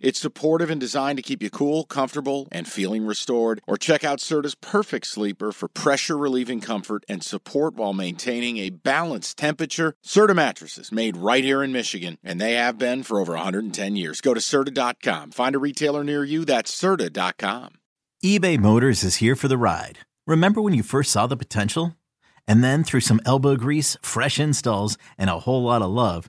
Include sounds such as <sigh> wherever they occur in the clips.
It's supportive and designed to keep you cool, comfortable, and feeling restored. Or check out Serta's Perfect Sleeper for pressure relieving comfort and support while maintaining a balanced temperature. Serta mattresses made right here in Michigan, and they have been for over 110 years. Go to Serta.com. Find a retailer near you. That's Serta.com. eBay Motors is here for the ride. Remember when you first saw the potential? And then through some elbow grease, fresh installs, and a whole lot of love,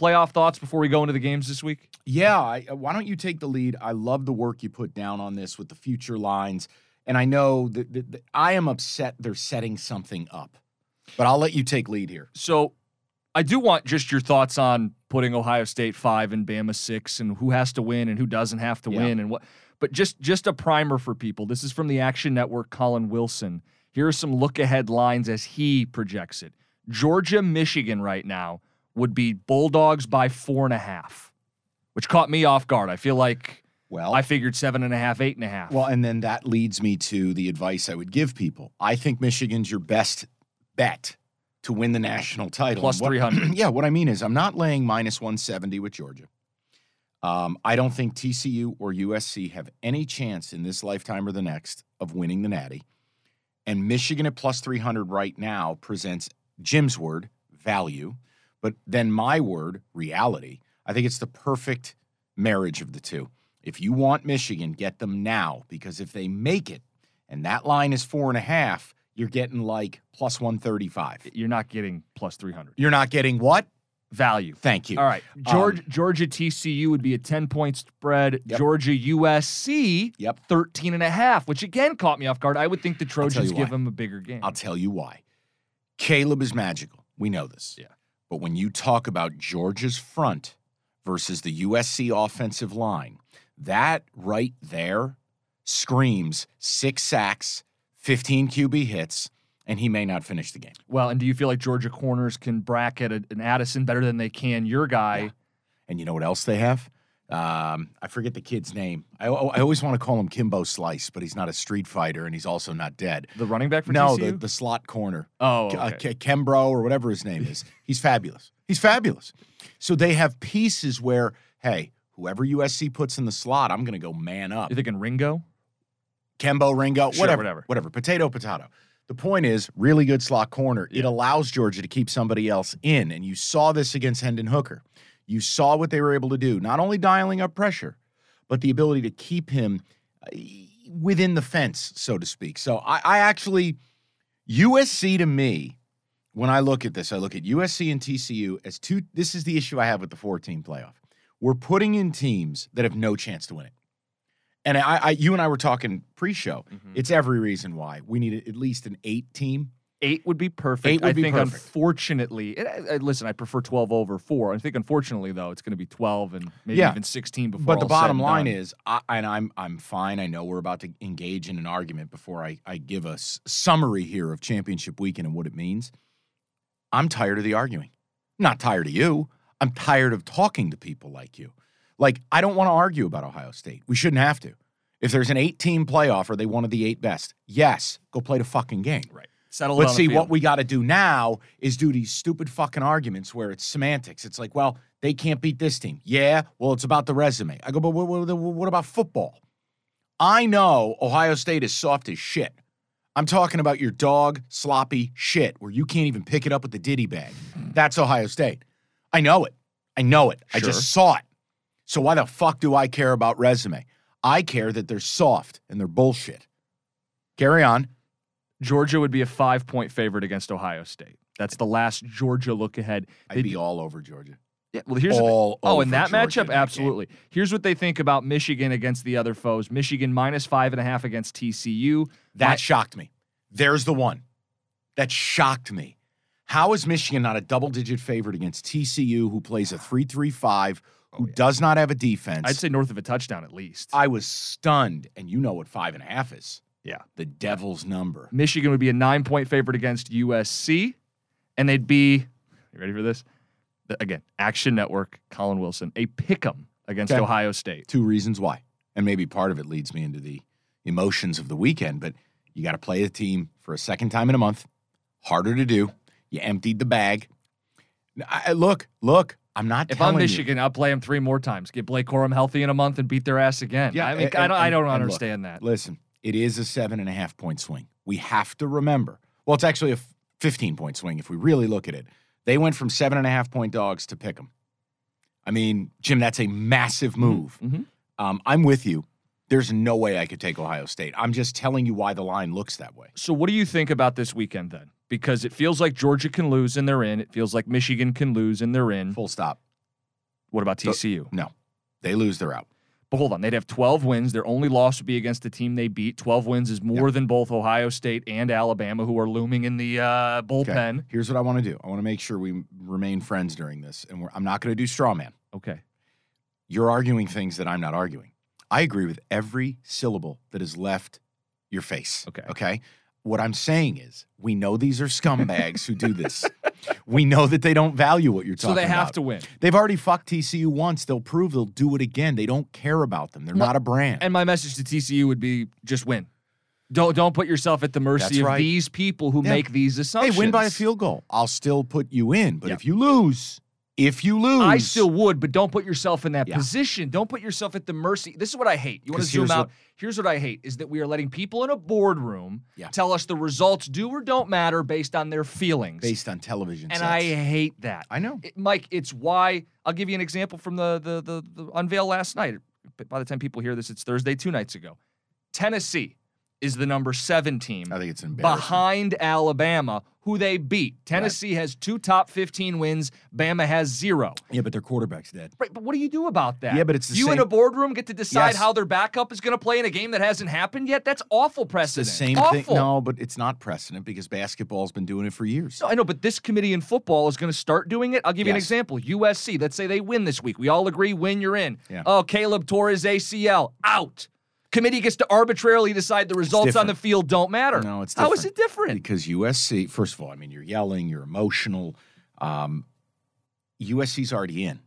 Playoff thoughts before we go into the games this week? Yeah, I, uh, why don't you take the lead? I love the work you put down on this with the future lines. And I know that, that, that I am upset they're setting something up, but I'll let you take lead here. So I do want just your thoughts on putting Ohio State five and Bama six and who has to win and who doesn't have to Yeah. win and what but just just a primer for people. This is from the Action Network, Collin Wilson. Here are some look ahead lines as he projects it. Georgia, Michigan right now would be Bulldogs by four and a half, which caught me off guard. I feel like Well, I figured seven and a half, eight and a half. well, and then that leads me to the advice I would give people. I think Michigan's your best bet to win the national title. Plus And what- 300. <clears throat> yeah, what I mean is I'm not laying minus 170 with Georgia. Um, I don't think TCU or USC have any chance in this lifetime or the next of winning the Natty. And Michigan at plus 300 right now presents Jim's word, value, but then my word, reality. I think it's the perfect marriage of the two. If you want Michigan, get them now because if they make it and that line is four and a half, you're getting like plus 135. You're not getting plus 300. You're not getting what? Value. Thank you. All right. Um, Georgia, Georgia TCU would be a 10 point spread. Yep. Georgia USC, Yep. 13 and a half, which again caught me off guard. I would think the Trojans give why. them a bigger game. I'll tell you why. Caleb is magical. We know this. Yeah. But when you talk about Georgia's front versus the USC offensive line, that right there screams six sacks, 15 QB hits, and he may not finish the game. well, and do you feel like Georgia corners can bracket an Addison better than they can your guy? Yeah. And you know what else they have? Um, I forget the kid's name. I, I always want to call him Kimbo Slice, but he's not a street fighter and he's also not dead. The running back for no, TCU? the, the slot corner. oh, K- uh. K- Kembro or whatever his name is. <laughs> He's fabulous. He's fabulous. So they have pieces where, hey, whoever USC puts in the slot, I'm going to go man up. you thinking Ringo? Kembo, Ringo, Sure, whatever, whatever. whatever. Potato, potato. The point is, really good slot corner. It allows Georgia to keep somebody else in, and you saw this against Hendon Hooker. You saw what they were able to do, not only dialing up pressure, but the ability to keep him uh, within the fence, so to speak. So I, I actually, USC to me, when I look at this, I look at USC and TCU as two. This is the issue I have with the four-team playoff. We're putting in teams that have no chance to win it. And I, I you and I were talking pre-show. Mhm. It's every reason why we need at least an eight team. Eight would be perfect. Eight would I be think, perfect. unfortunately, and I, I- listen, I prefer 12 over four. I think, unfortunately, though, it's going to be 12 and maybe Yeah. even 16 before. But the bottom line done. is, I, and I'm I'm fine. I know we're about to engage in an argument before I, I give a s- summary here of championship weekend and what it means. I'm tired of the arguing. not tired of you. I'm tired of talking to people like you. Like I don't want to argue about Ohio State. We shouldn't have to. If there's an eight-team playoff, are they one of the eight best? Yes. Go play the fucking game. right. Settle it But see, what we got to do now is do these stupid fucking arguments where it's semantics. It's like, well, they can't beat this team. Yeah, well, it's about the resume. I go, but what, what, what about football? I know Ohio State is soft as shit. I'm talking about your dog sloppy shit where you can't even pick it up with the ditty bag. That's Ohio State. I know it. I know it. I just saw it. So why the fuck do I care about resume? I care that they're soft and they're bullshit. Carry on. Georgia would be a five point favorite against Ohio State. That's the last Georgia look ahead. I'd They'd be all over Georgia. Yeah, well, here's the- all oh, in over that Georgia matchup, in that game. absolutely. Here's what they think about Michigan against the other foes. Michigan minus five and a half against TCU. That Mi- shocked me. There's the one. That shocked me. How is Michigan not a double digit favorite against TCU, who plays a 3 3 5, who does not have a defense? I'd say north of a touchdown at least. I was stunned. And you know what five and a half is yeah. the devil's number. Michigan would be a nine point favorite against USC, and they'd be, you ready for this? The- again, Action Network, Collin Wilson, a pick 'em against Okay. Ohio State. Two reasons why. And maybe part of it leads me into the emotions of the weekend, but you got to play a team for a second time in a month. Harder to do. You emptied the bag. I, I- look, look, I'm not If telling I'm you- Michigan, I'll play them three more times. Get Blake Corum healthy in a month and beat their ass again. Yeah, I mean, and- I don't, I don't and look, understand that. Listen, it is a seven and a half point swing. We have to remember. Well, it's actually a 15 point swing if we really look at it. They went from seven and a half point dogs to pick them. I mean, Jim, that's a massive move. Mhm. Um, I'm with you. There's no way I could take Ohio State. I'm just telling you why the line looks that way. So, what do you think about this weekend then? Because it feels like Georgia can lose and they're in. It feels like Michigan can lose and they're in. Full stop. What about So- TCU? No, they lose, they're out. But hold on, they'd have 12 wins. Their only loss would be against the team they beat. 12 wins is more than both Ohio State and Alabama, who are looming in the uh, bullpen. Here's what I want to do. I want to make sure we remain friends during this, and we're, I'm not going to do straw man. Okay. You're arguing things that I'm not arguing. I agree with every syllable that has left your face. Okay. Okay. What I'm saying is, we know these are scumbags who do this. We know that they don't value what you're talking about. So they have about. to win. They've already fucked TCU once. They'll prove they'll do it again. They don't care about them. They're No, not a brand. And my message to TCU would be just win. Don't don't put yourself at the mercy That's of right. these people who Yeah. make these hey, assumptions. win by a field goal. I'll still put you in. But Yeah. if you lose, if you lose, I still would, but don't put yourself in that Yeah. position. Don't put yourself at the mercy. This is what I hate. You want to zoom out? what- here's what I hate is that we are letting people in a boardroom Yeah. tell us the results do or don't matter based on their feelings. based on television. and sets. I hate that. I know. It- Mike, it's why I'll give you an example from the, the the the unveil last night. But by the time people hear this, it's Thursday, two nights ago. Tennessee is the number seven team I think it's embarrassing. behind Alabama, who they beat. Tennessee has two top 15 wins. Bama has zero. Yeah, but their quarterback's dead. Right, but what do you do about that? Yeah, but it's the you in a boardroom get to decide Yes. how their backup is going to play in a game that hasn't happened yet. That's awful It's the precedent. same awful. thing. No, but it's not precedent because basketball's been doing it for years. No, I know, but this committee in football is going to start doing it. I'll give you an example. USC, let's say they win this week. We all agree, win, you're in. Yeah. Oh, Caleb tore his ACL. Out. Committee gets to arbitrarily decide the results on the field don't matter. No, it's How is it different? Because USC, first of all, I mean, you're yelling, you're emotional. Um, USC's already in.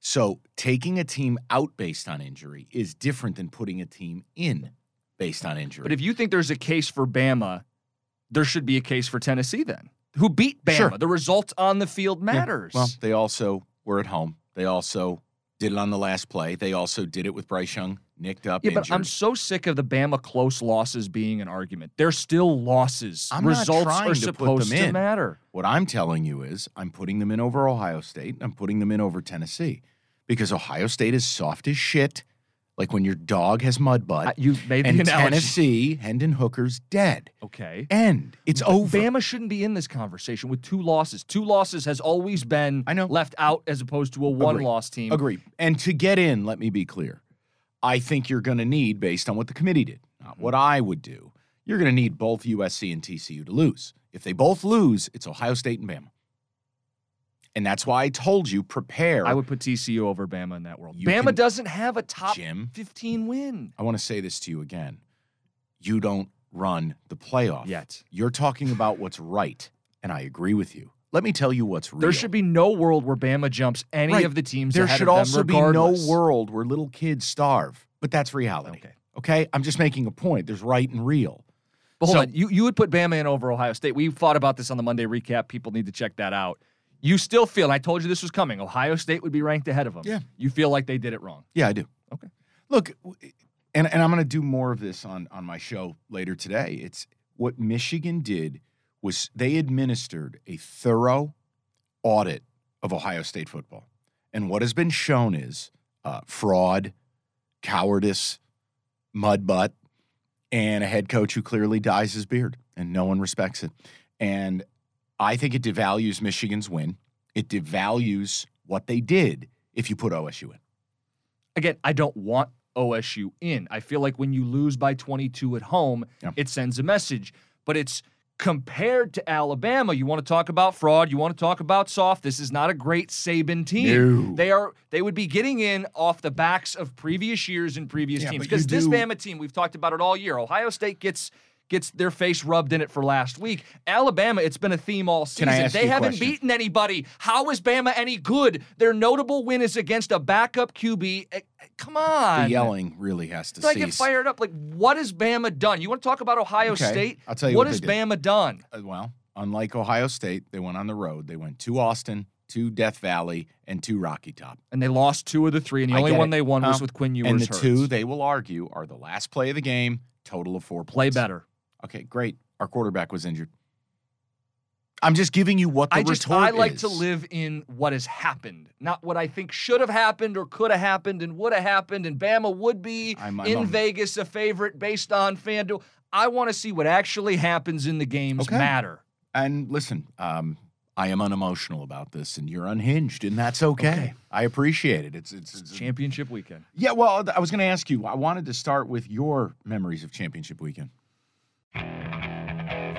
So taking a team out based on injury is different than putting a team in based on injury. But if you think there's a case for Bama, there should be a case for Tennessee then. Who beat Bama? Sure. The results on the field Yeah, matters. Well, they also were at home. They also did it on the last play. They also did it with Bryce Young nicked up. yeah, but I'm so sick of the Bama close losses being an argument. They're still losses. I'm not Results trying are to put supposed them to in. matter. What I'm telling you is I'm putting them in over Ohio State. I'm putting them in over Tennessee because Ohio State is soft as shit, like when your dog has mud butt. I- you made the <laughs> and analogy. Tennessee, Hendon Hooker's dead. Okay. End. It's But over. Bama shouldn't be in this conversation with two losses. Two losses has always been I know. left out as opposed to a one-loss team. Agree. And to get in, let me be clear. I think you're going to need, based on what the committee did, not Mm-hmm. what I would do, you're going to need both USC and TCU to lose. If they both lose, it's Ohio State and Bama. And that's why I told you prepare. I would put TCU over Bama in that world. You Bama can- doesn't have a top Jim. 15 win I want to say this to you again. You don't run the playoff. yet. You're talking about what's right, and I agree with you. Let me tell you what's real. There should be no world where Bama jumps any Right. of the teams There ahead should of them There should also be no world where little kids starve, but that's reality. Okay. Okay? I'm just making a point. There's right and real. But hold So- on, you, you would put Bama in over Ohio State. We fought about this on the Monday recap. People need to check that out. You still feel, and I told you this was coming, Ohio State would be ranked ahead of them. Yeah. You feel like they did it wrong. Yeah, I do. Okay. Look, and, and I'm going to do more of this on, on my show later today. It's what Michigan did was they administered a thorough audit of Ohio State football. And what has been shown is uh, fraud, cowardice, mud butt, and a head coach who clearly dyes his beard and no one respects it. And I think it devalues Michigan's win. It devalues what they did if you put OSU in. Again, I don't want OSU in. I feel like when you lose by 22 at home, Yeah. it sends a message. But it's compared to Alabama. You want to talk about fraud, you want to talk about soft. This is not a great Saban team. No. They are they would be getting in off the backs of previous years and previous Yeah, teams. Because this Bama team, we've talked about it all year. Ohio State gets gets their face rubbed in it for last week. Alabama, it's been a theme all season. Can I ask they haven't question? beaten anybody. How is Bama any good? Their notable win is against a backup QB. Eh, eh, Come on. The yelling really has to So I get fired up. Like, what has Bama done? You want to talk about Ohio Okay, State? I'll tell you what what has. Bama done? Uh, well, unlike Ohio State, they went on the road. They went to Austin, to Death Valley, and to Rocky Top. And they lost two of the three, and the I only one it. they won was Um, with Quinn Ewers. and the hurts. two they will argue are the last play of the game, total of four play better. Okay, great. Our quarterback was injured. I'm just giving you what the I just retort I like to live in what has happened, not what I think should have happened or could have happened and would have happened. And Bama would be I'm- I'm in a- Vegas a favorite based on FanDuel. I want to see what actually happens in the games Okay. matter. And listen, um, I am unemotional about this, and you're unhinged, and that's okay. Okay. I appreciate it. It's it's, it's Championship weekend. yeah. Well, I was going to ask you. I wanted to start with your memories of championship weekend.